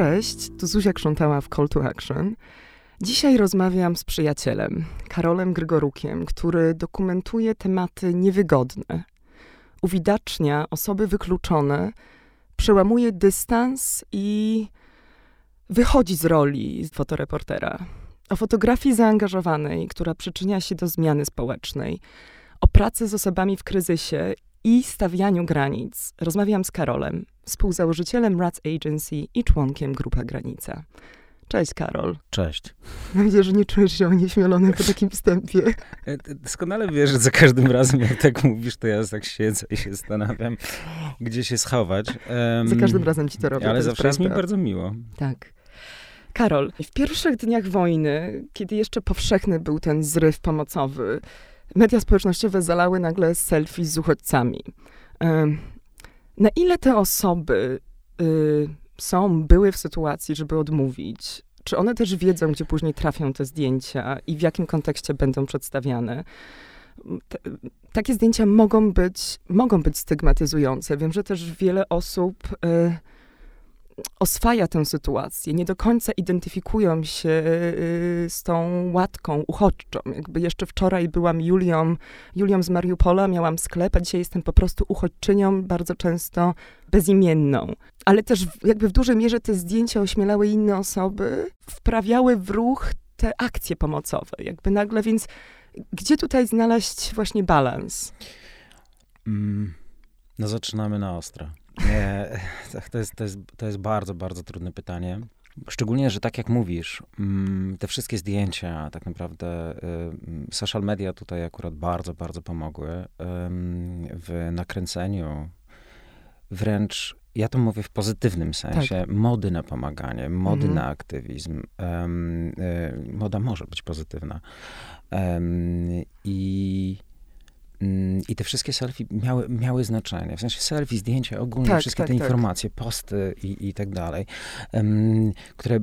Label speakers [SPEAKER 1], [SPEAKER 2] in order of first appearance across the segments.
[SPEAKER 1] Cześć, tu Zuzia Krzątała w Call to Action. Dzisiaj rozmawiam z przyjacielem, Karolem Grygorukiem, który dokumentuje tematy niewygodne. Uwidacznia osoby wykluczone, przełamuje dystans i wychodzi z roli fotoreportera. O fotografii zaangażowanej, która przyczynia się do zmiany społecznej, o pracy z osobami w kryzysie i stawianiu granic rozmawiam z Karolem, współzałożycielem Rats Agency i członkiem Grupa Granica. Cześć, Karol.
[SPEAKER 2] Cześć.
[SPEAKER 1] Mam nadzieję, że nie czujesz się onieśmielony po takim wstępie.
[SPEAKER 2] E, doskonale wiesz, że za każdym razem, jak tak mówisz, to ja tak siedzę i się zastanawiam, gdzie się schować.
[SPEAKER 1] Um, za każdym razem ci to robię.
[SPEAKER 2] Ale zawsze jest mi bardzo miło.
[SPEAKER 1] Tak. Karol, w pierwszych dniach wojny, kiedy jeszcze powszechny był ten zryw pomocowy, media społecznościowe zalały nagle selfie z uchodźcami. Na ile te osoby y, są, były w sytuacji, żeby odmówić? Czy one też wiedzą, gdzie później trafią te zdjęcia i w jakim kontekście będą przedstawiane? Te, takie zdjęcia mogą być, mogą być stygmatyzujące. Wiem, że też wiele osób y, oswaja tę sytuację, nie do końca identyfikują się y, z tą łatką uchodźczą. Jakby jeszcze wczoraj byłam Julią, Julią z Mariupola, miałam sklep, a dzisiaj jestem po prostu uchodźczynią, bardzo często bezimienną. Ale też jakby w dużej mierze te zdjęcia ośmielały inne osoby, wprawiały w ruch te akcje pomocowe. Jakby nagle, więc gdzie tutaj znaleźć właśnie balans?
[SPEAKER 2] Mm, no zaczynamy na ostro. Nie, to jest, to, jest, to jest bardzo, bardzo trudne pytanie. Szczególnie, że tak jak mówisz, mm, te wszystkie zdjęcia, tak naprawdę y, social media tutaj akurat bardzo, bardzo pomogły w nakręceniu wręcz, ja to mówię w pozytywnym sensie, tak. mody na pomaganie, mody mhm. na aktywizm. Y, moda może być pozytywna. I I te wszystkie selfie miały, miały znaczenie. W sensie selfie, zdjęcia, ogólnie tak, wszystkie tak, te tak. informacje, posty i, i tak dalej, um, które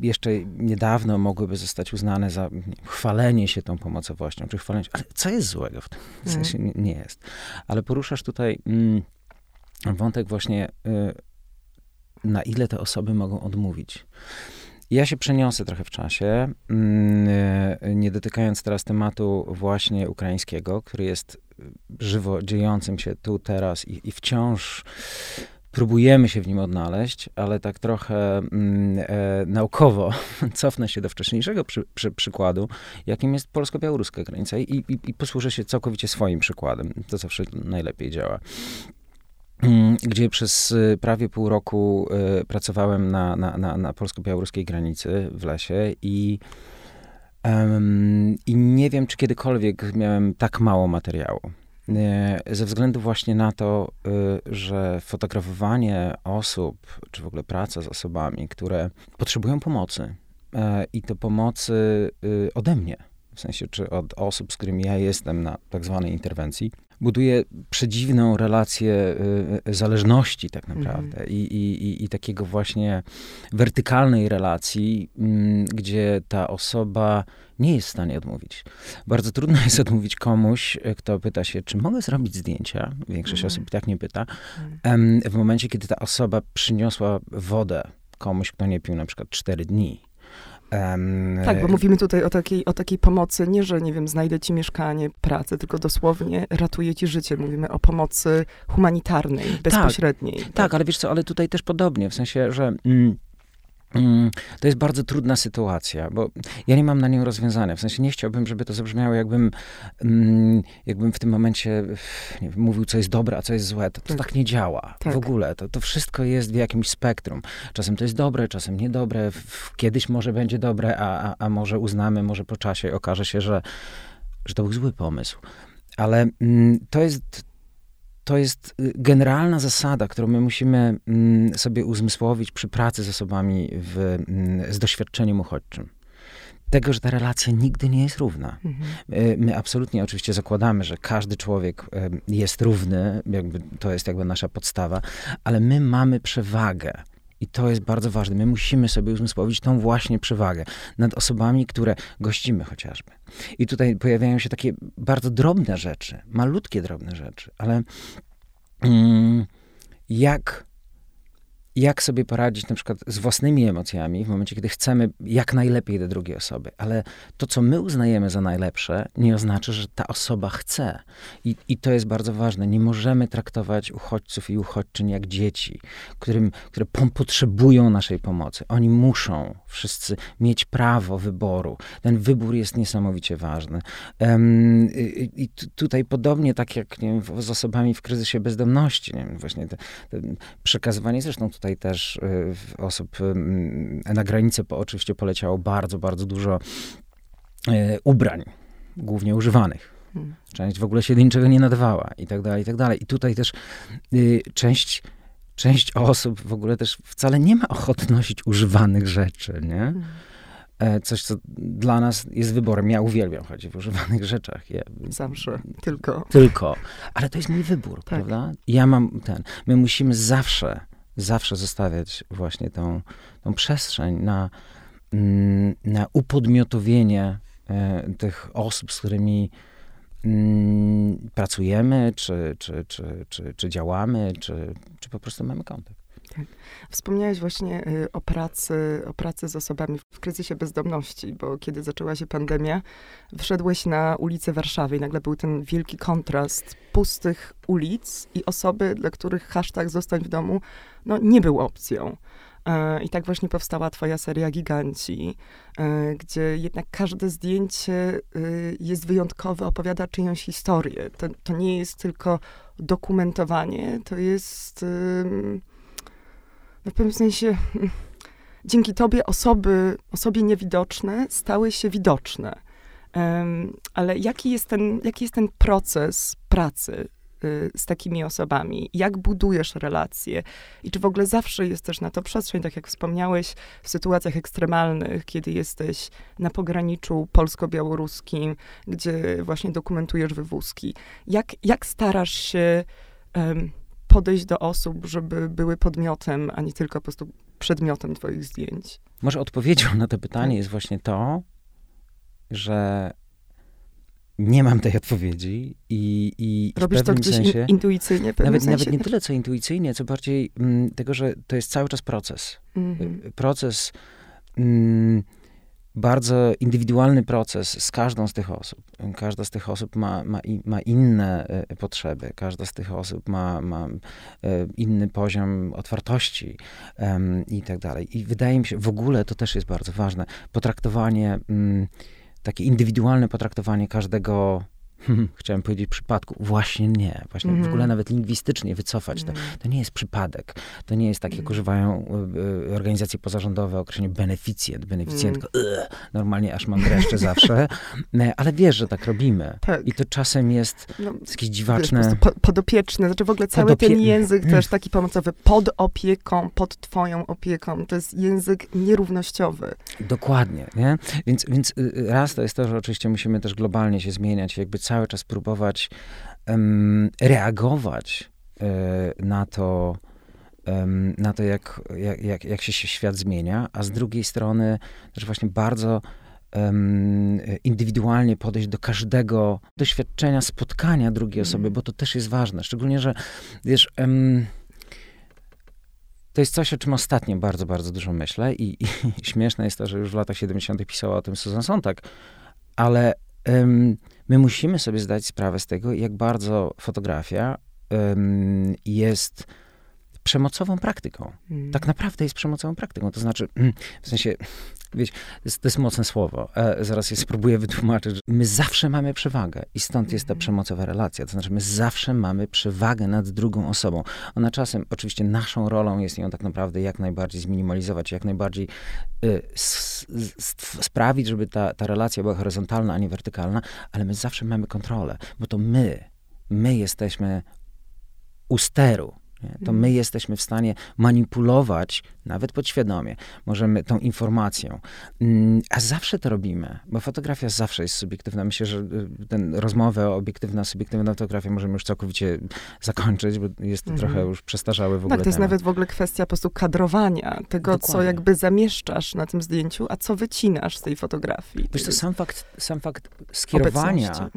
[SPEAKER 2] jeszcze niedawno mogłyby zostać uznane za chwalenie się tą pomocowością, czy chwalenie Ale co jest złego w tym? W mhm. sensie nie, nie jest. Ale poruszasz tutaj mm, wątek właśnie, y, na ile te osoby mogą odmówić. Ja się przeniosę trochę w czasie, mm, e, nie dotykając teraz tematu właśnie ukraińskiego, który jest żywo dziejącym się tu, teraz i, i wciąż próbujemy się w nim odnaleźć, ale tak trochę mm, e, naukowo cofnę się do wcześniejszego przy, przy, przykładu, jakim jest polsko-białoruska granica i, i, i posłużę się całkowicie swoim przykładem. To zawsze najlepiej działa. Mm, gdzie przez y, prawie pół roku y, pracowałem na, na, na, na polsko-białoruskiej granicy w lesie i, um, i nie wiem, czy kiedykolwiek miałem tak mało materiału. Y, ze względu właśnie na to, że fotografowanie osób, czy w ogóle praca z osobami, które potrzebują pomocy i to pomocy ode mnie, w sensie czy od osób, z którymi ja jestem na tak zwanej interwencji, buduje przedziwną relację y, y, zależności tak mhm. naprawdę. I, i, i, takiego właśnie wertykalnej relacji, mm, gdzie ta osoba nie jest w stanie odmówić. Bardzo trudno jest odmówić komuś, kto pyta się, czy mogę zrobić zdjęcia. Większość mm. osób tak nie pyta. Mm. W momencie, kiedy ta osoba przyniosła wodę komuś, kto nie pił na przykład 4 dni,
[SPEAKER 1] Um, tak, bo mówimy tutaj o takiej, o takiej pomocy, nie, że nie wiem, znajdę ci mieszkanie, pracę, tylko dosłownie ratuję ci życie. Mówimy o pomocy humanitarnej, tak. bezpośredniej.
[SPEAKER 2] Tak, tak, tak ale wiesz co, ale tutaj też podobnie, w sensie, że... Mm, to jest bardzo trudna sytuacja, bo ja nie mam na nią rozwiązania. W sensie nie chciałbym, żeby to zabrzmiało, jakbym, mm, jakbym w tym momencie wiem, mówił, co jest dobre, a co jest złe. To, to tak. tak nie działa. Tak. W ogóle. To, to wszystko jest w jakimś spektrum. Czasem to jest dobre, czasem niedobre. Kiedyś może będzie dobre, a, a, a może uznamy, może po czasie okaże się, że, że to był zły pomysł. Ale mm, to jest to jest y, generalna zasada, którą my musimy mm, sobie uzmysłowić przy pracy z osobami w, mm, z doświadczeniem uchodźczym. Tego, że ta relacja nigdy nie jest równa. Mhm. Y, my absolutnie oczywiście zakładamy, że każdy człowiek y, jest równy, jakby to jest jakby nasza podstawa, ale my mamy przewagę. I to jest bardzo ważne. My musimy sobie uzmysłowić tą właśnie przewagę nad osobami, które gościmy chociażby. I tutaj pojawiają się takie bardzo drobne rzeczy, malutkie drobne rzeczy, ale mm, jak jak sobie poradzić na przykład z własnymi emocjami w momencie, kiedy chcemy jak najlepiej do drugiej osoby. Ale to, co my uznajemy za najlepsze, nie oznacza, że ta osoba chce. I, i to jest bardzo ważne. Nie możemy traktować uchodźców i uchodźczyń jak dzieci, którym, które potrzebują naszej pomocy. Oni muszą wszyscy mieć prawo wyboru. Ten wybór jest niesamowicie ważny. Um, I, i tutaj podobnie tak jak nie wiem, z osobami w kryzysie bezdomności, nie wiem, właśnie te, te przekazywanie, zresztą tutaj też y, osób y, na granicę po, oczywiście poleciało bardzo, bardzo dużo y, ubrań, głównie używanych. Hmm. Część w ogóle się do niczego nie nadawała i tak dalej, i tak dalej. I tutaj też część część osób w ogóle też wcale nie ma ochoty nosić używanych rzeczy, nie? Hmm. E, coś, co dla nas jest wyborem. Ja uwielbiam chodzić w używanych rzeczach. Ja,
[SPEAKER 1] zawsze, tylko.
[SPEAKER 2] Tylko. Ale to jest mój wybór, tak. prawda? Ja mam ten. My musimy zawsze, zawsze zostawiać właśnie tą, tą przestrzeń na, mm, na upodmiotowienie e, tych osób, z którymi mm, pracujemy, czy, czy, czy, czy, działamy, czy, czy po prostu mamy kontakt.
[SPEAKER 1] Tak. Wspomniałeś właśnie y, o pracy, o pracy z osobami w kryzysie bezdomności, bo kiedy zaczęła się pandemia, wszedłeś na ulicę Warszawy i nagle był ten wielki kontrast pustych ulic i osoby, dla których hashtag zostań w domu, no nie był opcją. E, I tak właśnie powstała twoja seria Giganci, e, gdzie jednak każde zdjęcie y, jest wyjątkowe, opowiada czyjąś historię. To, to nie jest tylko dokumentowanie, to jest w pewnym sensie dzięki tobie osoby, osoby niewidoczne stały się widoczne. Um, ale jaki jest, ten, jaki jest ten proces pracy y, z takimi osobami? Jak budujesz relacje? I czy w ogóle zawsze jest też na to przestrzeń, tak jak wspomniałeś, w sytuacjach ekstremalnych, kiedy jesteś na pograniczu polsko-białoruskim, gdzie właśnie dokumentujesz wywózki? Jak, jak starasz się podejść do osób, żeby były podmiotem, a nie tylko po prostu przedmiotem twoich zdjęć?
[SPEAKER 2] Może odpowiedzią na to pytanie tak. jest właśnie to, że nie mam tej odpowiedzi i, i
[SPEAKER 1] Robisz w pewnym to gdzieś
[SPEAKER 2] sensie,
[SPEAKER 1] intuicyjnie?
[SPEAKER 2] Nawet,
[SPEAKER 1] sensie?
[SPEAKER 2] nawet nie tyle, co intuicyjnie, co bardziej m, mm, tego, że to jest cały czas proces. Mm -hmm. Proces... M, mm, bardzo indywidualny proces z każdą z tych osób. Każda z tych osób ma, ma, ma inne e, potrzeby, każda z tych osób ma, ma e, inny poziom otwartości i tak dalej. I wydaje mi się, w ogóle to też jest bardzo ważne, potraktowanie, um, takie indywidualne potraktowanie każdego chciałem powiedzieć przypadku. Właśnie nie. Właśnie mm. w ogóle mhm. nawet lingwistycznie wycofać mm. to. Mhm. To nie jest przypadek. To nie jest tak, jak mm. używają y, organizacje pozarządowe określenie beneficjent. Beneficjent, mm. normalnie aż mam dreszcze zawsze. Ale wiesz, że tak robimy. Tak. I to czasem jest no, jakieś dziwaczne...
[SPEAKER 1] Po, podopieczne. Znaczy w ogóle cały Podopie... ten język też taki pomocowy. Pod opieką, pod twoją opieką. To jest język nierównościowy.
[SPEAKER 2] Dokładnie. Nie? Więc, więc y, y, raz to jest to, że oczywiście musimy też globalnie się zmieniać. Jakby cały cały czas próbować um, reagować e, na to, um, na to jak, jak, jak się świat zmienia, a z drugiej strony też właśnie bardzo um, indywidualnie podejść do każdego doświadczenia, spotkania drugiej mhm. osoby, bo to też jest ważne. Szczególnie, że wiesz, to jest coś, o czym ostatnio bardzo, bardzo dużo myślę i, i śmieszne jest to, że już w latach 70. pisała o tym Susan Sontag, ale my musimy sobie zdać sprawę z tego, jak bardzo fotografia jest przemocową praktyką. Mm. Tak naprawdę jest przemocową praktyką. To znaczy, w sensie, wiecie, to jest, mocne słowo. E, zaraz je spróbuję wytłumaczyć. My zawsze mamy przewagę i stąd jest ta mhm. przemocowa relacja. To znaczy, my zawsze mamy przewagę nad drugą osobą. Ona czasem, oczywiście naszą rolą jest ją tak naprawdę jak najbardziej zminimalizować, jak najbardziej y, sprawić, żeby ta, ta relacja była horyzontalna, a nie wertykalna, ale my zawsze mamy kontrolę, bo to my, my jesteśmy u steru to my jesteśmy w stanie manipulować, nawet podświadomie, możemy tą informacją. Mm, a zawsze to robimy, bo fotografia zawsze jest subiektywna. Myślę, że y, ten rozmowę o obiektywna, subiektywna fotografia możemy już całkowicie zakończyć, bo jest to mhm. trochę już przestarzały w ogóle
[SPEAKER 1] Tak, to jest
[SPEAKER 2] temat.
[SPEAKER 1] nawet w ogóle kwestia po prostu kadrowania, tego, Dokładnie. co jakby zamieszczasz na tym zdjęciu, a co wycinasz z tej fotografii.
[SPEAKER 2] Wiesz, to sam fakt, sam fakt skierowania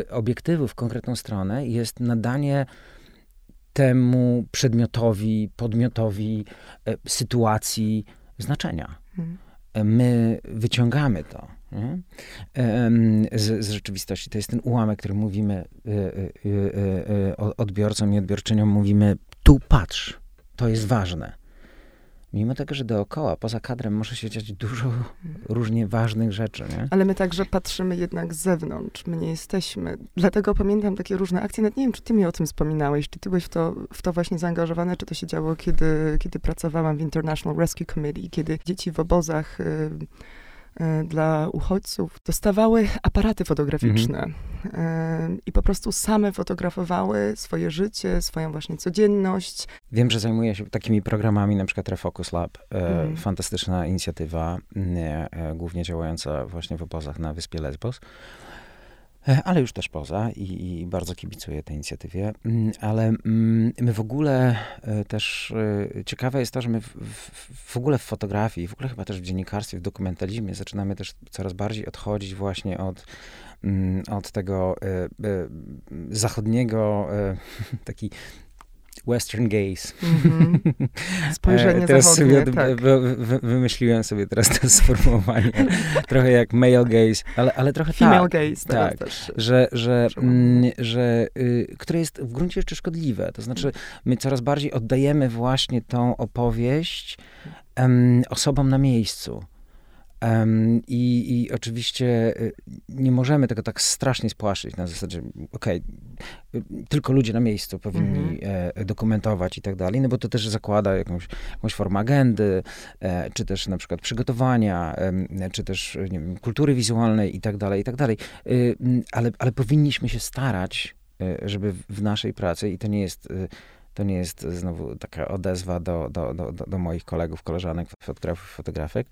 [SPEAKER 2] y, obiektywów w konkretną stronę jest nadanie temu przedmiotowi, podmiotowi e, sytuacji znaczenia. Mhm. My wyciągamy to z, z, rzeczywistości. To jest ten ułamek, który mówimy odbiorcom i odbiorczyniom, mówimy tu patrz, to jest ważne. Mimo tego, że dookoła, poza kadrem może się dziać dużo mhm. różnie ważnych rzeczy. Nie?
[SPEAKER 1] Ale my także patrzymy jednak z zewnątrz. My nie jesteśmy. Dlatego pamiętam takie różne akcje. Nawet nie wiem, czy ty mi o tym wspominałeś, czy ty byłeś w to, w to właśnie zaangażowany, czy to się działo, kiedy, kiedy pracowałam w International Rescue Committee, kiedy dzieci w obozach. Y dla uchodźców dostawały aparaty fotograficzne mhm. i po prostu same fotografowały swoje życie, swoją właśnie codzienność.
[SPEAKER 2] Wiem, że zajmuje się takimi programami, na przykład Refocus Lab, mhm. fantastyczna inicjatywa, głównie działająca właśnie w obozach na wyspie Lesbos. E, ale już też poza i, i, bardzo kibicuję tej inicjatywie. Mm, ale mm, my w ogóle e, też e, ciekawe jest to, że my w, w, w, ogóle w fotografii, w ogóle chyba też w dziennikarstwie, w dokumentalizmie zaczynamy też coraz bardziej odchodzić właśnie od, mm, od tego zachodniego, taki Western gaze. Mm-hmm.
[SPEAKER 1] Spojrzenie teraz zachodnie, sobie tak.
[SPEAKER 2] wymyśliłem sobie teraz to sformułowanie. trochę jak male gaze, ale, ale trochę
[SPEAKER 1] Female
[SPEAKER 2] tak.
[SPEAKER 1] gaze tak, też.
[SPEAKER 2] Że, że, mm, że y, które jest w gruncie rzeczy szkodliwe. To znaczy, my coraz bardziej oddajemy właśnie tą opowieść osobom na miejscu. Um, i, I oczywiście y, nie możemy tego tak strasznie spłaszczyć na zasadzie, okej, okay, tylko ludzie na miejscu powinni mm-hmm. dokumentować i tak dalej, no bo to też zakłada jakąś, jakąś formę agendy, e, czy też na przykład przygotowania, czy też wiem, kultury wizualnej i tak dalej, i tak dalej. Y, ale, ale powinniśmy się starać, e, żeby w naszej pracy, i to nie jest y, to nie jest znowu taka odezwa do, do, do, do moich kolegów, koleżanek, fotografów, fotografek,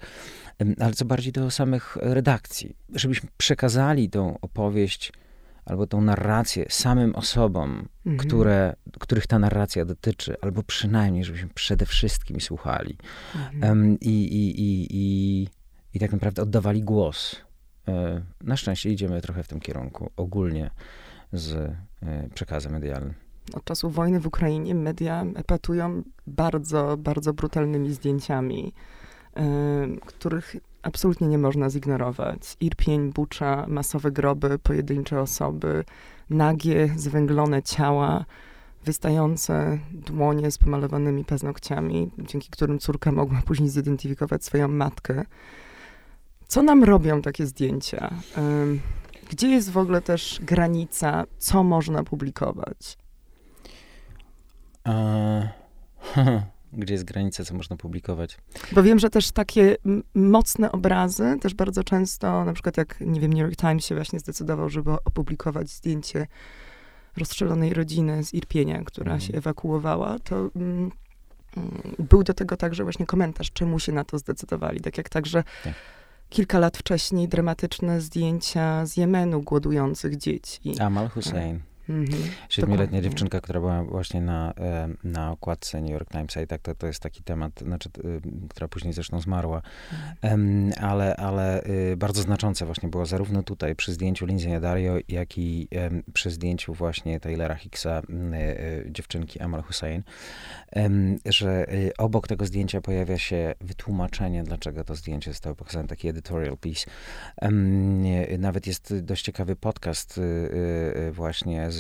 [SPEAKER 2] ale co bardziej do samych redakcji. Żebyśmy przekazali tą opowieść albo tą narrację samym osobom, mhm. które, których ta narracja dotyczy, albo przynajmniej, żebyśmy przede wszystkim słuchali mhm. um, i, i, i, i, i tak naprawdę oddawali głos. E, na szczęście idziemy trochę w tym kierunku ogólnie z e, przekazem medialnym
[SPEAKER 1] od czasu wojny w Ukrainie media epatują bardzo, bardzo brutalnymi zdjęciami, y, których absolutnie nie można zignorować. Irpień, Bucza, masowe groby, pojedyncze osoby, nagie, zwęglone ciała, wystające dłonie z pomalowanymi paznokciami, dzięki którym córka mogła później zidentyfikować swoją matkę. Co nam robią takie zdjęcia? Gdzie jest w ogóle też granica, co można publikować?
[SPEAKER 2] gdzie jest granica, co można publikować?
[SPEAKER 1] Bo wiem, że też takie mocne obrazy, też bardzo często, na przykład jak, nie wiem, New York Times się właśnie zdecydował, żeby opublikować zdjęcie rozstrzelonej rodziny z Irpienia, która mm. się ewakuowała, to mm, mm, był do tego także właśnie komentarz, czemu się na to zdecydowali. Tak jak także tak. kilka lat wcześniej dramatyczne zdjęcia z Jemenu głodujących dzieci.
[SPEAKER 2] Amal Hussein. Mhm, Siedmioletnia dziewczynka, która była właśnie na, na okładce New York Times, i tak to, to jest taki temat, znaczy, y, która później zresztą zmarła, um, ale, ale y, bardzo znaczące właśnie było zarówno tutaj przy zdjęciu Lindsay Dario, jak i przy zdjęciu właśnie Taylora Hicksa, y, dziewczynki Amal Hussein, że obok tego zdjęcia pojawia się wytłumaczenie, dlaczego to zdjęcie zostało pokazane, taki editorial piece. Nawet jest dość ciekawy podcast właśnie z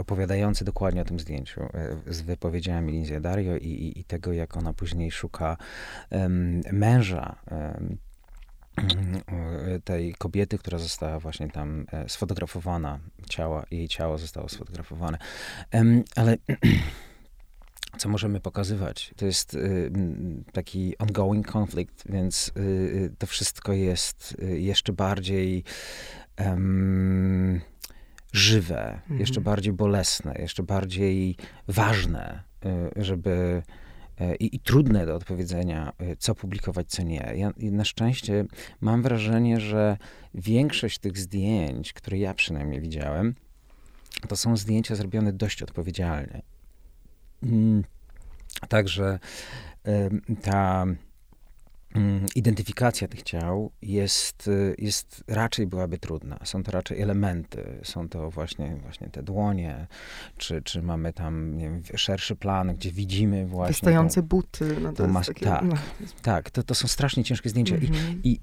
[SPEAKER 2] opowiadający dokładnie o tym zdjęciu, e, z wypowiedziami Lindsay Dario i, i, i, tego, jak ona później szuka um, męża um, tej kobiety, która została właśnie tam e, sfotografowana, ciała, jej ciało zostało sfotografowane. Ale co możemy pokazywać? To jest taki ongoing konflikt, więc to wszystko jest jeszcze bardziej um, żywe, mhm. jeszcze bardziej bolesne, jeszcze bardziej ważne, y, żeby y, i, i, trudne do odpowiedzenia, y, co publikować, co nie. Ja na szczęście mam wrażenie, że większość tych zdjęć, które ja przynajmniej widziałem, to są zdjęcia zrobione dość odpowiedzialnie. Mm, także ta identyfikacja tych ciał jest, jest raczej byłaby trudna. Są to raczej elementy. Są to właśnie, właśnie te dłonie, czy, czy mamy tam wiem, szerszy plan, gdzie widzimy właśnie...
[SPEAKER 1] Wystające to, buty. No to
[SPEAKER 2] mas- takie, tak, no. tak. To, to są strasznie ciężkie zdjęcia. I, mhm. i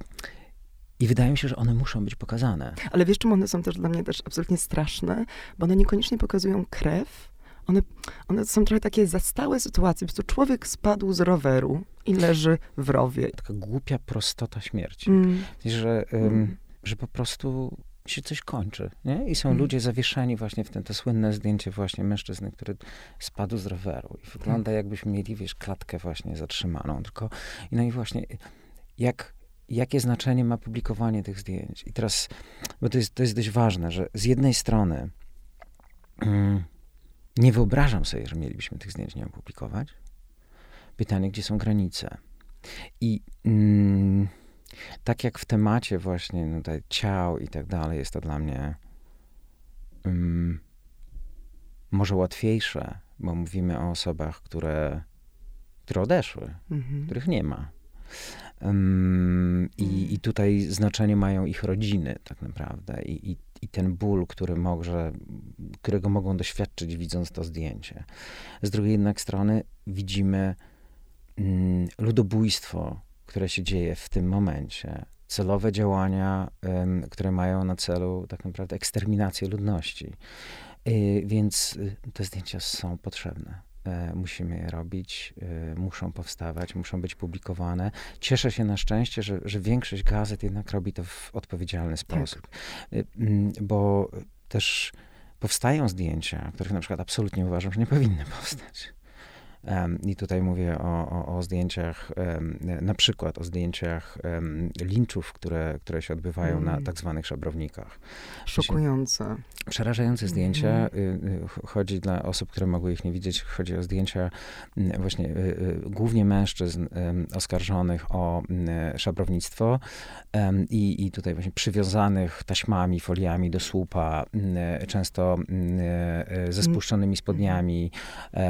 [SPEAKER 2] i wydaje mi się, że one muszą być pokazane.
[SPEAKER 1] Ale wiesz, czym one są też dla mnie też absolutnie straszne? Bo one niekoniecznie pokazują krew, one, one są trochę takie zastałe sytuacje. Po prostu człowiek spadł z roweru i leży w rowie.
[SPEAKER 2] Taka głupia prostota śmierci. Mm. Że, um, mm. że po prostu się coś kończy, nie? I są mm. ludzie zawieszeni właśnie w ten, to słynne zdjęcie właśnie mężczyzny, który spadł z roweru i wygląda tak. jakbyśmy mieli, wiesz, klatkę właśnie zatrzymaną, tylko, no i właśnie jak, jakie znaczenie ma publikowanie tych zdjęć. I teraz, bo to jest, to jest dość ważne, że z jednej strony mm, nie wyobrażam sobie, że mielibyśmy tych zdjęć nie opublikować. Pytanie, gdzie są granice? I mm, tak jak w temacie właśnie no, tutaj ciał i tak dalej, jest to dla mnie mm, może łatwiejsze, bo mówimy o osobach, które, które odeszły, mhm. których nie ma. Um, i, mm. I tutaj znaczenie mają ich rodziny, tak naprawdę. I, i, i ten ból, który może, którego mogą doświadczyć, widząc to zdjęcie. Z drugiej jednak strony widzimy mm, ludobójstwo, które się dzieje w tym momencie. Celowe działania, um, które mają na celu tak naprawdę eksterminację ludności. Y, więc y, te zdjęcia są potrzebne. E, musimy je robić, e, muszą powstawać, muszą być publikowane. Cieszę się na szczęście, że, że większość gazet jednak robi to w odpowiedzialny tak. sposób, tak. bo też powstają zdjęcia, których na przykład absolutnie uważam, że nie powinny powstać. I tutaj mówię o, o, o, zdjęciach, na przykład o zdjęciach linczów, które, które się odbywają mm. na tak zwanych szabrownikach.
[SPEAKER 1] Szokujące.
[SPEAKER 2] Przerażające zdjęcia. Mm. Chodzi dla osób, które mogły ich nie widzieć, chodzi o zdjęcia właśnie y, głównie mężczyzn oskarżonych o szabrownictwo i, i tutaj właśnie przywiązanych taśmami, foliami do słupa, często ze spuszczonymi spodniami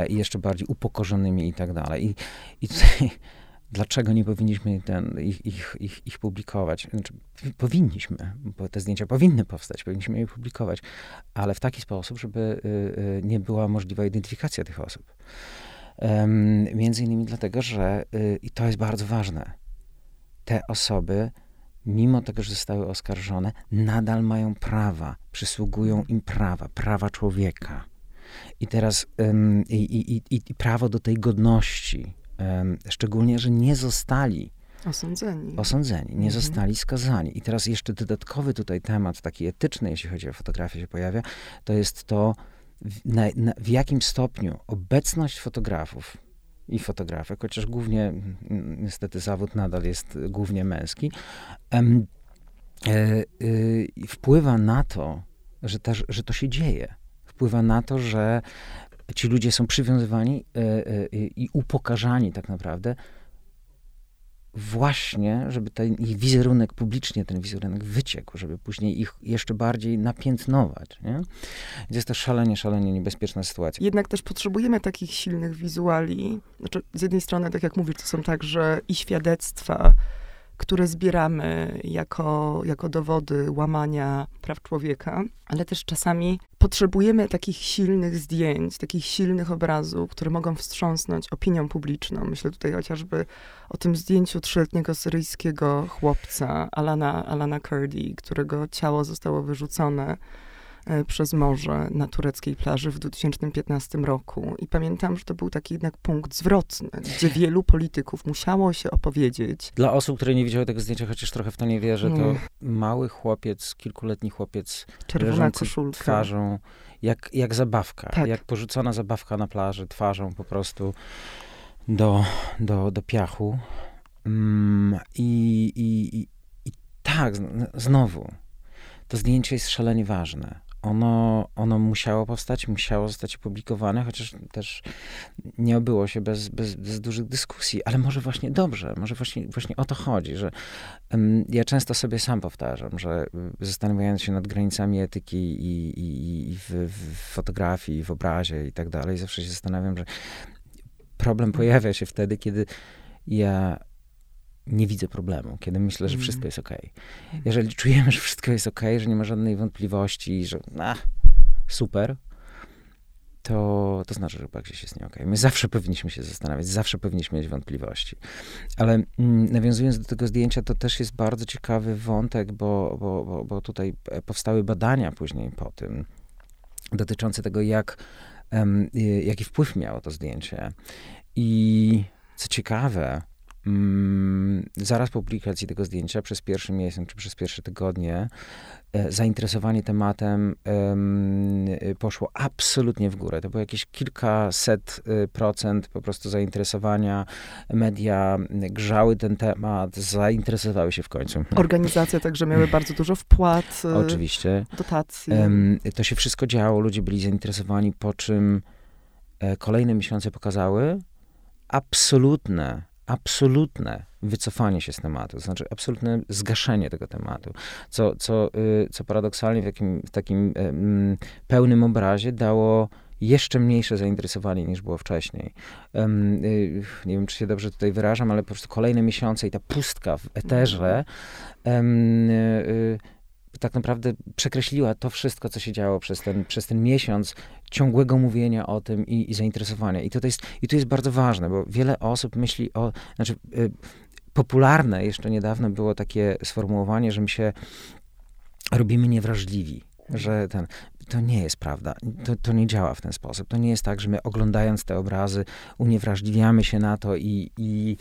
[SPEAKER 2] i jeszcze bardziej upokorzonymi upokorzonymi i tak dalej. I, i tutaj, dlaczego nie powinniśmy ten, ich, ich, ich, ich publikować? Znaczy, powinniśmy, bo te zdjęcia powinny powstać, powinniśmy je publikować, ale w taki sposób, żeby y, y, nie była możliwa identyfikacja tych osób. Um, między innymi dlatego, że y, i to jest bardzo ważne. Te osoby, mimo tego, że zostały oskarżone, nadal mają prawa, przysługują im prawa, prawa człowieka. I teraz um, i, i, i, prawo do tej godności, um, szczególnie, że nie zostali
[SPEAKER 1] osądzeni,
[SPEAKER 2] osądzeni nie mhm. zostali skazani. I teraz jeszcze dodatkowy tutaj temat, taki etyczny, jeśli chodzi o fotografię, się pojawia, to jest to, w, na, na, w jakim stopniu obecność fotografów i fotografek, chociaż głównie, niestety zawód nadal jest głównie męski, e, e, wpływa na to, że, też, że to się dzieje wpływa na to, że ci ludzie są przywiązywani e, e, i upokarzani tak naprawdę właśnie, żeby ten ich wizerunek publicznie, ten wizerunek wyciekł, żeby później ich jeszcze bardziej napiętnować. Nie? Więc jest to szalenie, szalenie niebezpieczna sytuacja.
[SPEAKER 1] Jednak też potrzebujemy takich silnych wizuali. Znaczy, z jednej strony, tak jak mówisz, to są także i świadectwa, które zbieramy jako, jako dowody łamania praw człowieka, ale też czasami potrzebujemy takich silnych zdjęć, takich silnych obrazów, które mogą wstrząsnąć opinią publiczną. Myślę tutaj chociażby o tym zdjęciu trzyletniego syryjskiego chłopca, Alana, Alana Kurdi, którego ciało zostało wyrzucone przez morze na tureckiej plaży w 2015 roku. I pamiętam, że to był taki jednak punkt zwrotny, gdzie wielu polityków musiało się opowiedzieć.
[SPEAKER 2] Dla osób, które nie widziały tego zdjęcia, chociaż trochę w to nie wierzę, to mm. mały chłopiec, kilkuletni chłopiec,
[SPEAKER 1] Czerwona koszulka.
[SPEAKER 2] twarzą, jak, jak zabawka, tak. jak porzucona zabawka na plaży, twarzą po prostu do, do, do piachu. Mm, i, i, i, I tak, znowu, to zdjęcie jest szalenie ważne ono, ono musiało powstać, musiało zostać opublikowane, chociaż też nie obyło się bez, bez, bez dużych dyskusji, ale może właśnie dobrze, może właśnie, właśnie o to chodzi, że um, ja często sobie sam powtarzam, że y, zastanawiając się nad granicami etyki i, i, i w, w, fotografii, w obrazie i tak dalej, zawsze się zastanawiam, że problem pojawia się wtedy, kiedy ja nie widzę problemu, kiedy myślę, że wszystko jest ok. Jeżeli czujemy, że wszystko jest ok, że nie ma żadnej wątpliwości, że ach, super, to, to znaczy, że chyba gdzieś jest nie okay. My zawsze powinniśmy się zastanawiać, zawsze powinniśmy mieć wątpliwości. Ale mm, nawiązując do tego zdjęcia, to też jest bardzo ciekawy wątek, bo, bo, bo, bo tutaj powstały badania później po tym, dotyczące tego, jak, um, jaki wpływ miało to zdjęcie. I co ciekawe, Mm, zaraz po publikacji tego zdjęcia, przez pierwszy miesiąc czy przez pierwsze tygodnie, e, zainteresowanie tematem e, poszło absolutnie w górę. To było jakieś kilkaset e, procent po prostu zainteresowania. Media grzały ten temat, zainteresowały się w końcu.
[SPEAKER 1] Organizacje także miały bardzo dużo wpłat.
[SPEAKER 2] Oczywiście.
[SPEAKER 1] Dotacji.
[SPEAKER 2] To się wszystko działo, ludzie byli zainteresowani, po czym kolejne miesiące pokazały absolutne absolutne wycofanie się z tematu, to znaczy absolutne zgaszenie tego tematu, co, co, y, co paradoksalnie w, jakim, w takim pełnym obrazie dało jeszcze mniejsze zainteresowanie niż było wcześniej. Y, nie wiem, czy się dobrze tutaj wyrażam, ale po prostu kolejne miesiące i ta pustka w eterze y, tak naprawdę przekreśliła to wszystko, co się działo przez ten, przez ten miesiąc ciągłego mówienia o tym i, i zainteresowania. I to, to jest, I to jest bardzo ważne, bo wiele osób myśli o, znaczy y, popularne jeszcze niedawno było takie sformułowanie, że my się robimy niewrażliwi że ten, to nie jest prawda. To, to nie działa w ten sposób. To nie jest tak, że my oglądając te obrazy uniewrażliwiamy się na to i, i,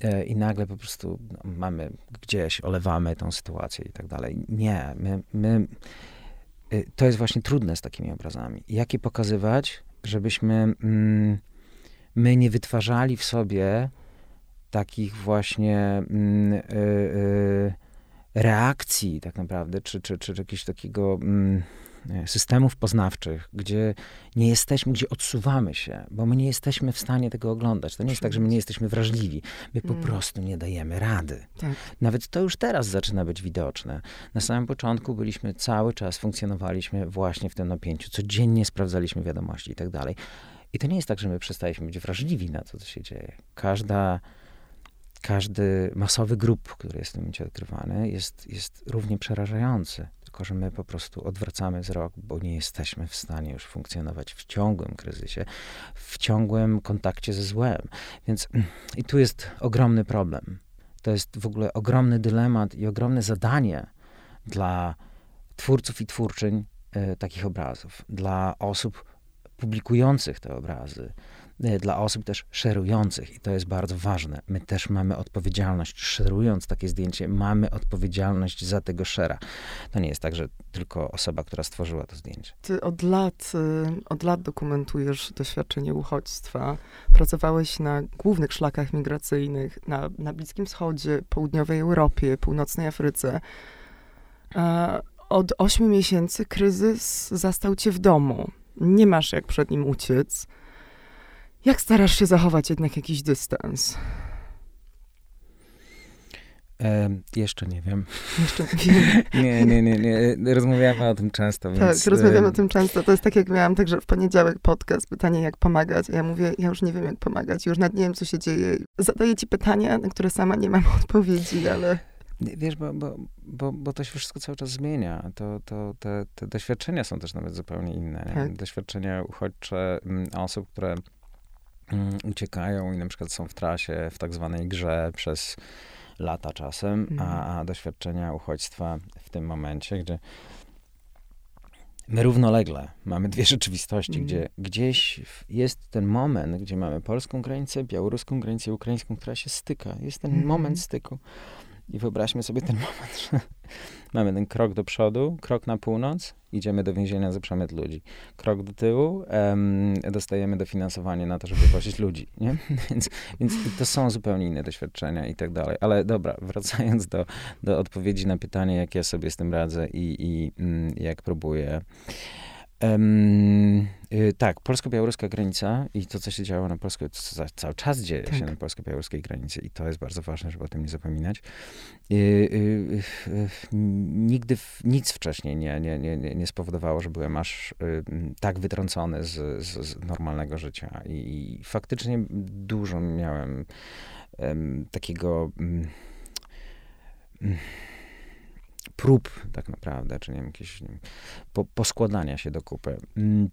[SPEAKER 2] e, i nagle po prostu no, mamy gdzieś, olewamy tą sytuację i tak dalej. Nie, my, my y, to jest właśnie trudne z takimi obrazami. Jak je pokazywać, żebyśmy mm, my nie wytwarzali w sobie takich właśnie mm, y, y, reakcji tak naprawdę, czy, czy, czy, czy jakiegoś takiego mm, systemów poznawczych, gdzie nie jesteśmy, gdzie odsuwamy się, bo my nie jesteśmy w stanie tego oglądać. To nie jest tak, że my nie jesteśmy wrażliwi. My po mm. prostu nie dajemy rady. Tak. Nawet to już teraz zaczyna być widoczne. Na samym początku byliśmy cały czas, funkcjonowaliśmy właśnie w tym napięciu. Codziennie sprawdzaliśmy wiadomości i tak dalej. I to nie jest tak, że my przestaliśmy być wrażliwi na to, co się dzieje. Każda każdy masowy grup, który jest w tym momencie odkrywany, jest, jest równie przerażający. Tylko, że my po prostu odwracamy wzrok, bo nie jesteśmy w stanie już funkcjonować w ciągłym kryzysie, w ciągłym kontakcie ze złem. Więc i tu jest ogromny problem. To jest w ogóle ogromny dylemat i ogromne zadanie dla twórców i twórczyń y, takich obrazów, dla osób publikujących te obrazy, dla osób też szerujących i to jest bardzo ważne. My też mamy odpowiedzialność, szerując takie zdjęcie, mamy odpowiedzialność za tego szera. To nie jest tak, że tylko osoba, która stworzyła to zdjęcie.
[SPEAKER 1] Ty od lat, y, od lat dokumentujesz doświadczenie uchodźstwa. Pracowałeś na głównych szlakach migracyjnych na, na Bliskim Wschodzie, południowej Europie, północnej Afryce. Od ośmiu miesięcy kryzys zastał cię w domu. Nie masz jak przed nim uciec. Jak starasz się zachować jednak jakiś dystans?
[SPEAKER 2] E, jeszcze nie wiem.
[SPEAKER 1] Jeszcze nie wiem.
[SPEAKER 2] nie, nie, nie, nie. Rozmawiamy o tym często.
[SPEAKER 1] Tak,
[SPEAKER 2] więc,
[SPEAKER 1] rozmawiamy o tym często. To jest tak, jak miałam także w poniedziałek podcast, pytanie jak pomagać. A ja mówię, ja już nie wiem jak pomagać, już nawet nie wiem, co się dzieje. Zadaję ci pytania, na które sama nie mam odpowiedzi, ale...
[SPEAKER 2] Wiesz, bo, bo, bo, bo to się wszystko cały czas zmienia. To, to, te, te doświadczenia są też nawet zupełnie inne. Tak. Doświadczenia uchodźcze mm, osób, które uciekają i na przykład są w trasie, w tak zwanej grze przez lata czasem, a, mhm. a doświadczenia uchodźstwa w tym momencie, gdzie my równolegle mamy dwie rzeczywistości, mm. gdzie gdzieś jest ten moment, gdzie mamy polską granicę, białoruską granicę, ukraińską, która się styka. Jest ten mm. moment styku. I wyobraźmy sobie ten moment, że mamy ten krok do przodu, krok na północ, idziemy do więzienia za przemyt ludzi. Krok do tyłu, um, dostajemy dofinansowanie na to, żeby wozić ludzi, nie? więc, więc to są zupełnie inne doświadczenia i tak dalej. Ale dobra, wracając do, do odpowiedzi na pytanie, jak ja sobie z tym radzę i, i mm, jak próbuję Um, tak, polsko-białoruska granica i to, co się działo na polsko, co cały czas dzieje tak. się na polsko-białoruskiej granicy i to jest bardzo ważne, żeby o tym nie zapominać. Y, y, nigdy nic wcześniej nie, nie, nie, nie spowodowało, że byłem aż tak wytrącony z, z, z normalnego życia I, i faktycznie dużo miałem takiego mm, mm, prób tak naprawdę, czy nie wiem, jakieś nie wiem, po, poskładania się do kupy. Mm,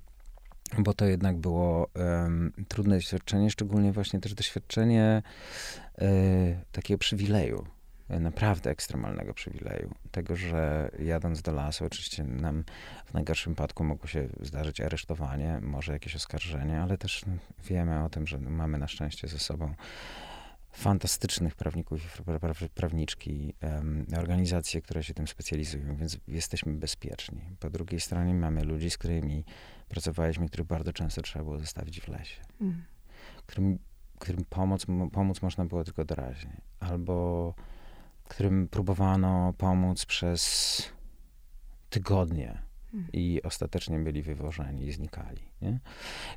[SPEAKER 2] bo to jednak było um, trudne doświadczenie, szczególnie właśnie też doświadczenie y, takiego przywileju, naprawdę ekstremalnego przywileju. Tego, że jadąc do lasu, oczywiście nam w najgorszym wypadku mogło się zdarzyć aresztowanie, może jakieś oskarżenie, ale też wiemy o tym, że mamy na szczęście ze sobą fantastycznych prawników i prawniczki, organizacje, które się tym specjalizują, więc jesteśmy bezpieczni. Po drugiej stronie mamy ludzi, z którymi pracowaliśmy, których bardzo często trzeba było zostawić w lesie, mm. którym, którym pomóc, pomóc można było tylko doraźnie, albo którym próbowano pomóc przez tygodnie. I ostatecznie byli wywożeni i znikali. Nie?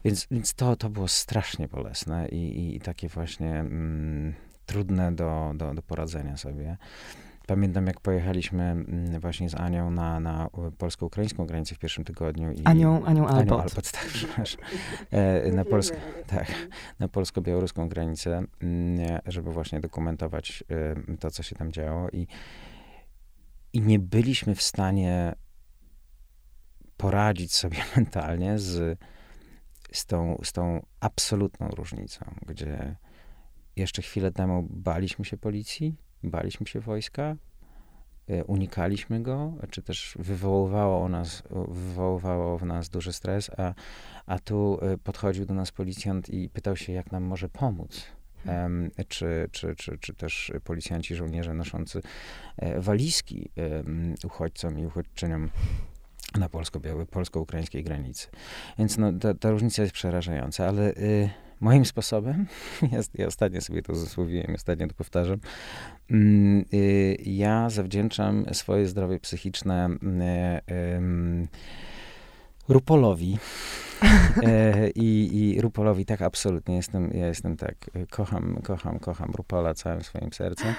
[SPEAKER 2] Więc, więc to, to było strasznie bolesne i, i takie właśnie mm, trudne do, do, do poradzenia sobie. Pamiętam, jak pojechaliśmy mm, właśnie z Anią na, na polsko-ukraińską granicę w pierwszym tygodniu. I,
[SPEAKER 1] Anią, Anią Albot. Anią
[SPEAKER 2] Albot, tak, przepraszam. E, na, polsko, tak, na polsko-białoruską granicę, mm, żeby właśnie dokumentować e, to, co się tam działo. I, I nie byliśmy w stanie poradzić sobie mentalnie z, z, tą, z tą absolutną różnicą, gdzie jeszcze chwilę temu baliśmy się policji, baliśmy się wojska, e, unikaliśmy go, czy też wywoływało, nas, wywoływało w nas duży stres, a, a tu e, podchodził do nas policjant i pytał się, jak nam może pomóc. Um, czy, czy, czy, czy też policjanci, żołnierze noszący e, walizki um, uchodźcom i uchodźczyniom na polsko-białej, polsko-ukraińskiej granicy. Więc no, ta, ta, różnica jest przerażająca, ale y, moim sposobem, ja, ja ostatnio sobie to zasłowiłem, ostatnio to powtarzam, mm, y, ja zawdzięczam swoje zdrowie psychiczne y, Rupolowi. E, I, I Rupolowi tak absolutnie jestem, ja jestem tak, kocham, kocham, kocham Rupola całym swoim sercem.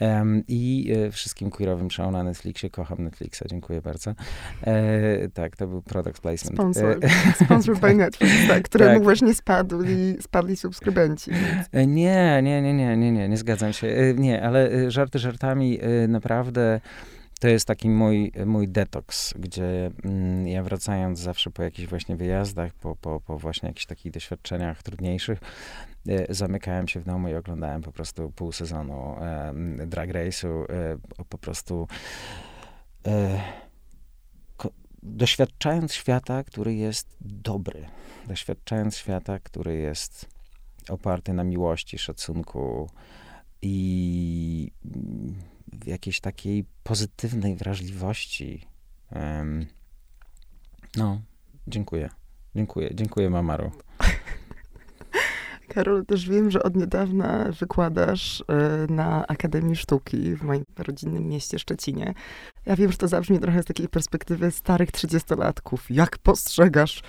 [SPEAKER 2] Um, I e, wszystkim queerowym show na Netflixie, kocham Netflixa, dziękuję bardzo. E, tak, to był product placement.
[SPEAKER 1] Sponsor, e, sponsor by Netflix, tak, któremu tak. właśnie spadł i spadli subskrybenci.
[SPEAKER 2] E, nie, nie, nie, nie, nie, nie, nie zgadzam się. E, nie, ale żarty żartami, naprawdę to jest taki mój, mój detoks, gdzie mm, ja wracając zawsze po jakichś właśnie wyjazdach, po, po, po właśnie jakichś takich doświadczeniach trudniejszych, e, zamykałem się w domu i oglądałem po prostu pół sezonu e, Drag Race'u, e, po prostu doświadczając świata, który jest dobry, doświadczając świata, który jest oparty na miłości, szacunku i jakiejś takiej pozytywnej wrażliwości. Um, no, dziękuję. Dziękuję, dziękuję Mamaru.
[SPEAKER 1] Karol, też wiem, że od niedawna wykładasz y, na Akademii Sztuki w moim rodzinnym mieście Szczecinie. Ja wiem, że to zabrzmi trochę z takiej perspektywy starych trzydziestolatków. Jak postrzegasz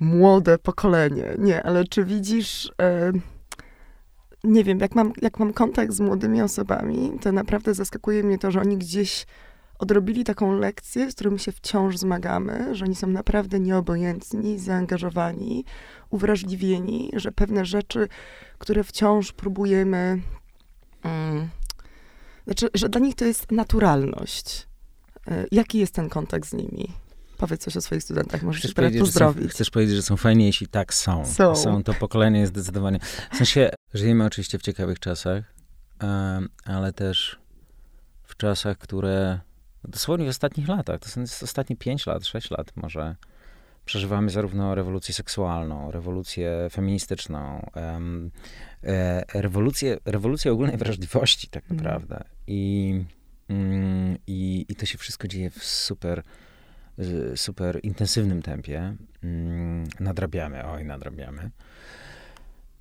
[SPEAKER 1] młode pokolenie? Nie, ale czy widzisz... Y, nie wiem, jak mam, jak mam kontakt z młodymi osobami, to naprawdę zaskakuje mnie to, że oni gdzieś odrobili taką lekcję, z którą się wciąż zmagamy, że oni są naprawdę nieobojętni, zaangażowani, uwrażliwieni, że pewne rzeczy, które wciąż próbujemy, um, znaczy, że dla nich to jest naturalność. E, jaki jest ten kontakt z nimi? Powiedz coś o swoich studentach, możesz chcesz teraz pozdrowić.
[SPEAKER 2] Są, chcesz powiedzieć, że są fajniejsi? Tak, są. Są. Są, to pokolenie jest zdecydowanie... W sensie, żyjemy oczywiście w ciekawych czasach, ale też w czasach, które dosłownie w ostatnich latach, to są ostatnie 5 lat, 6 lat może, przeżywamy zarówno rewolucję seksualną, rewolucję feministyczną, e, rewolucję, rewolucję ogólnej wrażliwości tak mhm. naprawdę. I, mm, i, I to się wszystko dzieje w super super intensywnym tempie. Mm, nadrabiamy, oj, nadrabiamy.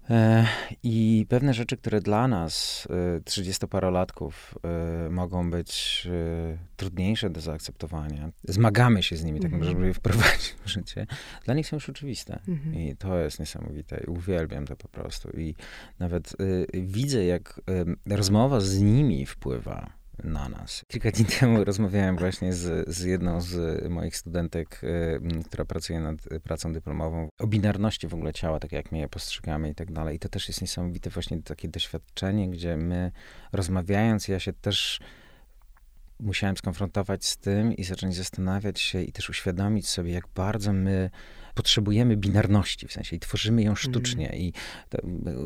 [SPEAKER 2] E, I pewne rzeczy, które dla nas, e, trzydziestoparolatków, e, mogą być trudniejsze do zaakceptowania, zmagamy się z nimi, tak mm żeby je wprowadzić w życie, dla nich są już oczywiste. Mm -hmm. I to jest niesamowite. I uwielbiam to po prostu. I nawet widzę, jak rozmowa z nimi wpływa na nas. Kilka dni temu rozmawiałem właśnie z, z jedną z moich studentek, y, która pracuje nad pracą dyplomową, o binarności w ogóle ciała, tak jak my je postrzegamy i tak dalej. I to też jest niesamowite właśnie takie doświadczenie, gdzie my rozmawiając, ja się też musiałem skonfrontować z tym i zacząć zastanawiać się i też uświadomić sobie, jak bardzo my potrzebujemy binarności, w sensie i tworzymy ją sztucznie. Mm. I to,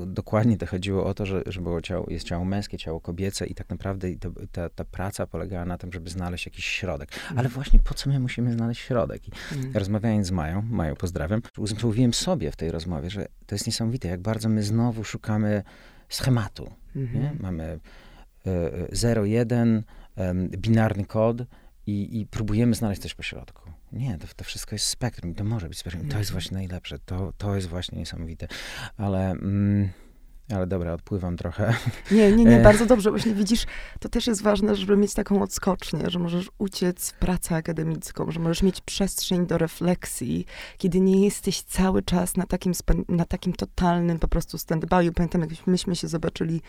[SPEAKER 2] dokładnie to chodziło o to, że, że było ciało, jest ciało męskie, ciało kobiece i tak naprawdę to, ta, ta praca polegała na tym, żeby znaleźć jakiś środek. Mm. Ale właśnie po co my musimy znaleźć środek? I mm. rozmawiając z Mają, Mają pozdrawiam, uzmysłowiłem sobie w tej rozmowie, że to jest niesamowite, jak bardzo my znowu szukamy schematu. -hmm. Mamy y, 0, 1, binarny kod i, i, próbujemy znaleźć coś po środku. Nie, to, to wszystko jest spektrum to może być spektrum. To jest mhm. właśnie najlepsze, to, to jest właśnie niesamowite. Ale... Mm, ale dobra, odpływam trochę.
[SPEAKER 1] Nie, nie, nie, e. bardzo dobrze. Właśnie widzisz, to też jest ważne, żeby mieć taką odskocznię, że możesz uciec w pracę akademicką, że możesz mieć przestrzeń do refleksji, kiedy nie jesteś cały czas na takim, na takim totalnym po prostu stand-by'u. Pamiętam, jak myśmy się zobaczyli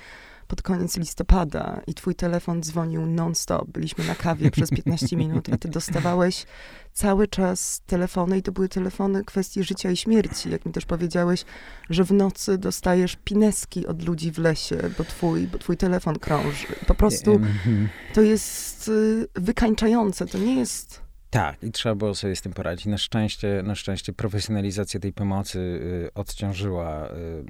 [SPEAKER 1] pod koniec listopada i twój telefon dzwonił non-stop. Byliśmy na kawie przez 15 minut, a ty dostawałeś cały czas telefony i to były telefony kwestii życia i śmierci. Jak mi też powiedziałeś, że w nocy dostajesz pineski od ludzi w lesie, bo twój, bo twój telefon krąży. Po prostu mhm. to jest y, wykańczające. To nie jest
[SPEAKER 2] tak, i trzeba było sobie z tym poradzić. Na szczęście, na szczęście profesjonalizacja tej pomocy y, odciążyła y,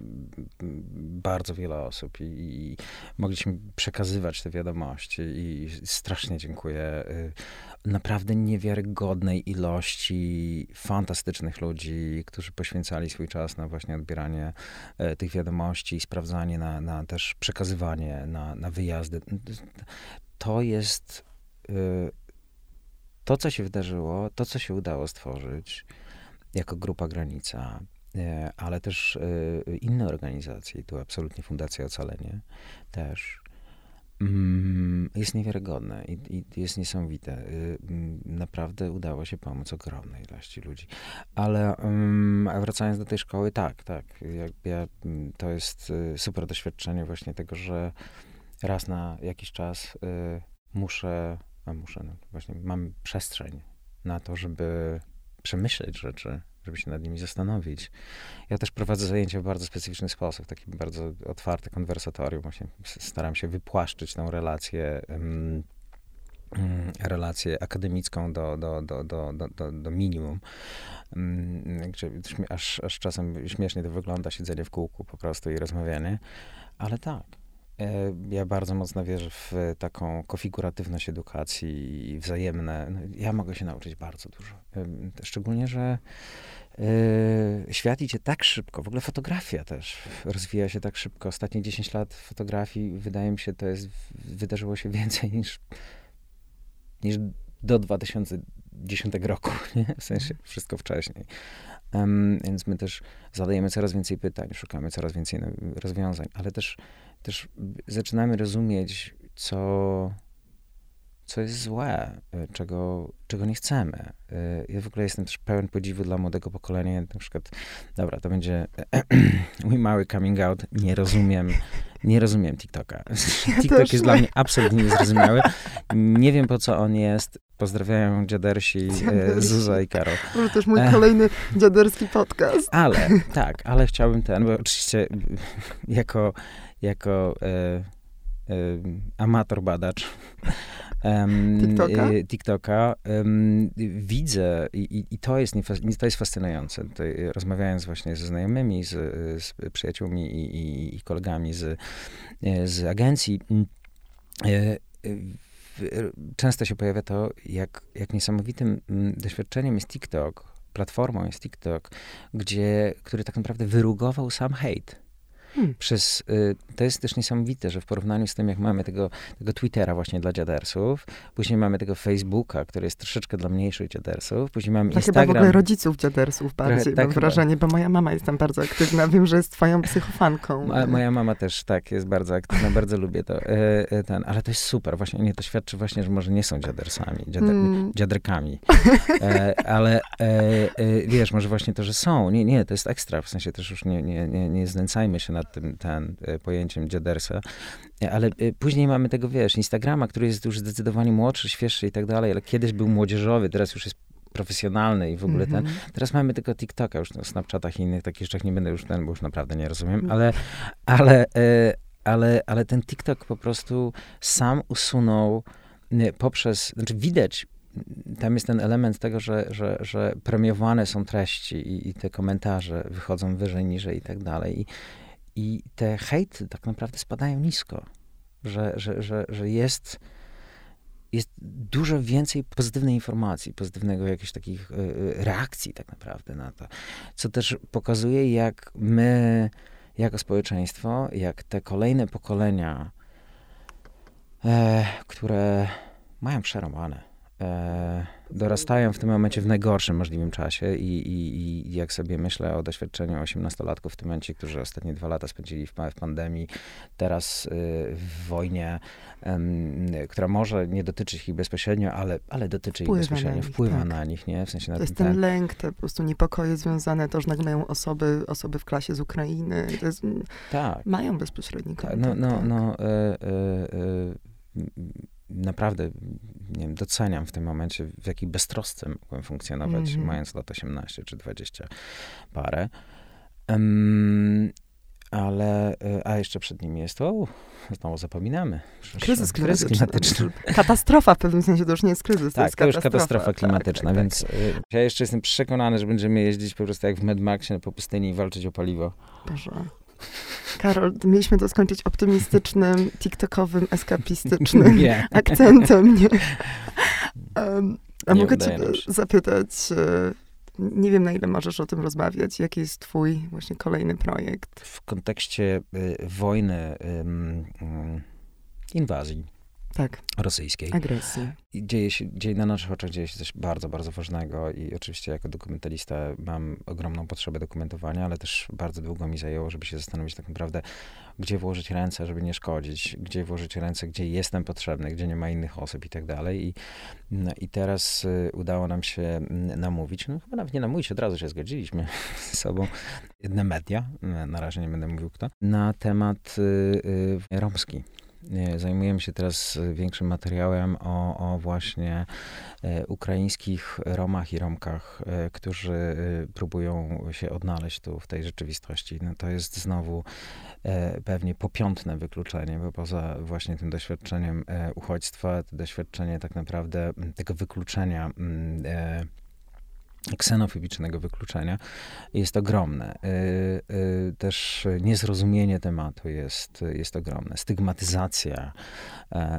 [SPEAKER 2] bardzo wiele osób i, i, mogliśmy przekazywać te wiadomości i strasznie dziękuję y, naprawdę niewiarygodnej ilości fantastycznych ludzi, którzy poświęcali swój czas na właśnie odbieranie y, tych wiadomości, sprawdzanie, na, na też przekazywanie, na, na wyjazdy. To jest y, to, co się wydarzyło, to, co się udało stworzyć jako Grupa Granica, e, ale też e, inne organizacje, tu absolutnie Fundacja Ocalenie też, mm, jest niewiarygodne i, i jest niesamowite. E, mm, naprawdę udało się pomóc ogromnej ilości ludzi. Ale um, wracając do tej szkoły, tak, tak. Ja, ja, mm, to jest super doświadczenie właśnie tego, że raz na jakiś czas muszę a muszę, no, właśnie mam przestrzeń na to, żeby przemyśleć rzeczy, żeby się nad nimi zastanowić. Ja też prowadzę zajęcia w bardzo specyficzny sposób, taki bardzo otwarty konwersatorium. Właśnie staram się wypłaszczyć tą relację, um, relację akademicką do, do, do, do, do, do minimum. Um, gdzie aż, aż czasem śmiesznie to wygląda, siedzenie w kółku po prostu i rozmawianie. Ale tak, ja bardzo mocno wierzę w taką konfiguratywność edukacji i wzajemne. No, ja mogę się nauczyć bardzo dużo. E, szczególnie, że e, świat idzie tak szybko. W ogóle fotografia też rozwija się tak szybko. Ostatnie 10 lat fotografii, wydaje mi się, to jest, wydarzyło się więcej niż, niż do 2010 roku, nie? w sensie wszystko wcześniej. Um, więc my też zadajemy coraz więcej pytań, szukamy coraz więcej rozwiązań, ale też też zaczynamy rozumieć, co, co jest złe, y, czego, czego nie chcemy. Y, ja w ogóle jestem też pełen podziwu dla młodego pokolenia. Na przykład, dobra, to będzie mój mały coming out. Nie rozumiem, nie rozumiem TikToka. Ja TikTok jest dla mnie absolutnie niezrozumiały. Nie wiem, po co on jest. Pozdrawiam dziadersi, y, dziadersi. Zuza i Karol.
[SPEAKER 1] To też mój e, kolejny dziaderski podcast.
[SPEAKER 2] Ale, tak, ale chciałbym ten, bo oczywiście jako jako e, e, amator badacz TikToka, e, TikToka widzę i, i, to, jest to jest fascynujące. Tutaj, rozmawiając właśnie ze znajomymi, z, z przyjaciółmi i, i, i, kolegami z, z agencji, często się pojawia to, jak, jak niesamowitym doświadczeniem jest TikTok, platformą jest TikTok, gdzie, który tak naprawdę wyrugował sam hejt. Hmm. Przez, y, to jest też niesamowite, że w porównaniu z tym, jak mamy tego, tego Twittera właśnie dla dziadersów, później mamy tego Facebooka, który jest troszeczkę dla mniejszych dziadersów, później mamy
[SPEAKER 1] to
[SPEAKER 2] Instagram.
[SPEAKER 1] chyba w ogóle rodziców dziadersów bardziej, Trochę, tak, mam wrażenie, bo moja mama jest tam bardzo aktywna, wiem, że jest twoją psychofanką.
[SPEAKER 2] Ma, moja mama też, tak, jest bardzo aktywna, bardzo lubię to. E, e, ten, ale to jest super, właśnie, nie, to świadczy właśnie, że może nie są dziadersami, dziader, hmm. dziaderkami, e, ale e, wiesz, może właśnie to, że są, nie, nie, to jest ekstra, w sensie też już nie, nie, nie, nie znęcajmy się nad tym ten, e, pojęciem dziadersa. Ale później mamy tego, wiesz, Instagrama, który jest już zdecydowanie młodszy, świeższy i tak dalej, ale kiedyś był młodzieżowy, teraz już jest profesjonalny i w ogóle ten. Mhm. Teraz mamy tylko TikToka, już na Snapchatach i innych takich rzeczach nie będę już ten, bo już naprawdę nie rozumiem, mhm. ale, ale, ale, ale ten TikTok po prostu sam usunął poprzez, znaczy widać tam jest ten element tego, że, że, że premiowane są treści i, i te komentarze wychodzą wyżej, niżej i tak dalej. I, i te hejty tak naprawdę spadają nisko. Że, że, że, że jest, jest dużo więcej pozytywnej informacji, pozytywnego jakichś takich e, e, reakcji tak naprawdę na to. Co też pokazuje, jak my jako społeczeństwo, jak te kolejne pokolenia, e, które mają przerobane, e, dorastają w tym momencie w najgorszym możliwym czasie i, i, i jak sobie myślę o doświadczeniu 18-latków w tym momencie, którzy ostatnie dwa lata spędzili w, w pandemii, teraz y, w wojnie, y, która może nie dotyczyć ich bezpośrednio, ale, ale dotyczy wpływa ich bezpośrednio, nich, wpływa tak. na nich, nie? W sensie
[SPEAKER 1] to jest ten, ten lęk, te po prostu niepokoje związane, to, że nagle mają osoby, osoby w klasie z Ukrainy, jest, tak. mają bezpośredni kontakt.
[SPEAKER 2] No, no, tak. no, y, naprawdę nie wiem, doceniam w tym momencie, w jakiej beztrosce mogłem funkcjonować, mm -hmm. mając lat 18 czy 20 parę. Um, ale, e, a jeszcze przed nimi jest to, znowu zapominamy.
[SPEAKER 1] kryzys klimatyczny. klimatyczny. Katastrofa w pewnym sensie, to już nie jest kryzys,
[SPEAKER 2] tak, to
[SPEAKER 1] jest to już
[SPEAKER 2] katastrofa tak, klimatyczna, tak, tak, więc tak. ja jeszcze jestem przekonany, że będziemy jeździć po prostu jak w Mad Maxie po pustyni i walczyć o paliwo.
[SPEAKER 1] Boże. Karol, mieliśmy to skończyć optymistycznym, TikTokowym, eskapistycznym nie. akcentem. Nie? Um, a nie mogę cię zapytać, e, nie wiem na ile możesz o tym rozmawiać, jaki jest twój właśnie kolejny projekt?
[SPEAKER 2] W kontekście y, wojny, y, y, inwazji
[SPEAKER 1] tak.
[SPEAKER 2] rosyjskiej.
[SPEAKER 1] Agresji.
[SPEAKER 2] I dzieje się, dzieje na naszych oczach dzieje się coś bardzo, bardzo ważnego i oczywiście jako dokumentalista mam ogromną potrzebę dokumentowania, ale też bardzo długo mi zajęło, żeby się zastanowić tak naprawdę, gdzie włożyć ręce, żeby nie szkodzić, gdzie włożyć ręce, gdzie jestem potrzebny, gdzie nie ma innych osób i tak dalej. I, no, i teraz y, udało nam się mm, namówić, no chyba nawet nie namówić, od razu się zgodziliśmy ze sobą, jedne media, na razie nie będę mówił kto, na temat y, y, romski Zajmujemy się teraz większym materiałem o, o właśnie e, ukraińskich Romach i Romkach, e, którzy e, próbują się odnaleźć tu w tej rzeczywistości. No to jest znowu pewnie popiątne wykluczenie, bo poza właśnie tym doświadczeniem uchodźstwa, doświadczenie tak naprawdę tego wykluczenia ksenofobicznego wykluczenia jest ogromne. Y, y, też niezrozumienie tematu jest, jest ogromne. Stygmatyzacja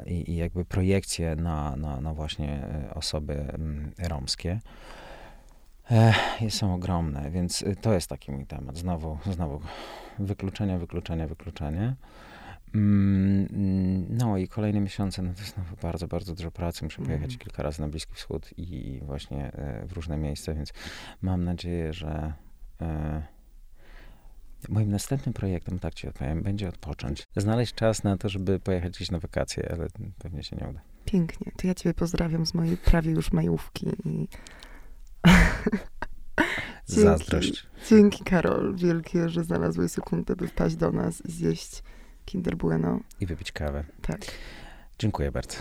[SPEAKER 2] i, i jakby projekcje na, na, na właśnie e, osoby mm, romskie e, są ogromne, więc to jest taki mój temat. Znowu, znowu wykluczenie, wykluczenie, wykluczenie. Mm, no i kolejne miesiące, no to jest bardzo, bardzo dużo pracy. Muszę pojechać mm. kilka razy na Bliski Wschód i właśnie e, w różne miejsca, więc mam nadzieję, że e, moim następnym projektem, tak ci odpowiem, będzie odpocząć. Znaleźć czas na to, żeby pojechać gdzieś na wakacje, ale pewnie się nie uda.
[SPEAKER 1] Pięknie. To ja ciebie pozdrawiam z mojej prawie już majówki i...
[SPEAKER 2] Dzięki, Zazdrość.
[SPEAKER 1] Dzięki, Karol, wielkie, że znalazłeś sekundę, by wpaść do nas i zjeść Kinder Bueno.
[SPEAKER 2] I wypić kawę.
[SPEAKER 1] Tak.
[SPEAKER 2] Dziękuję bardzo.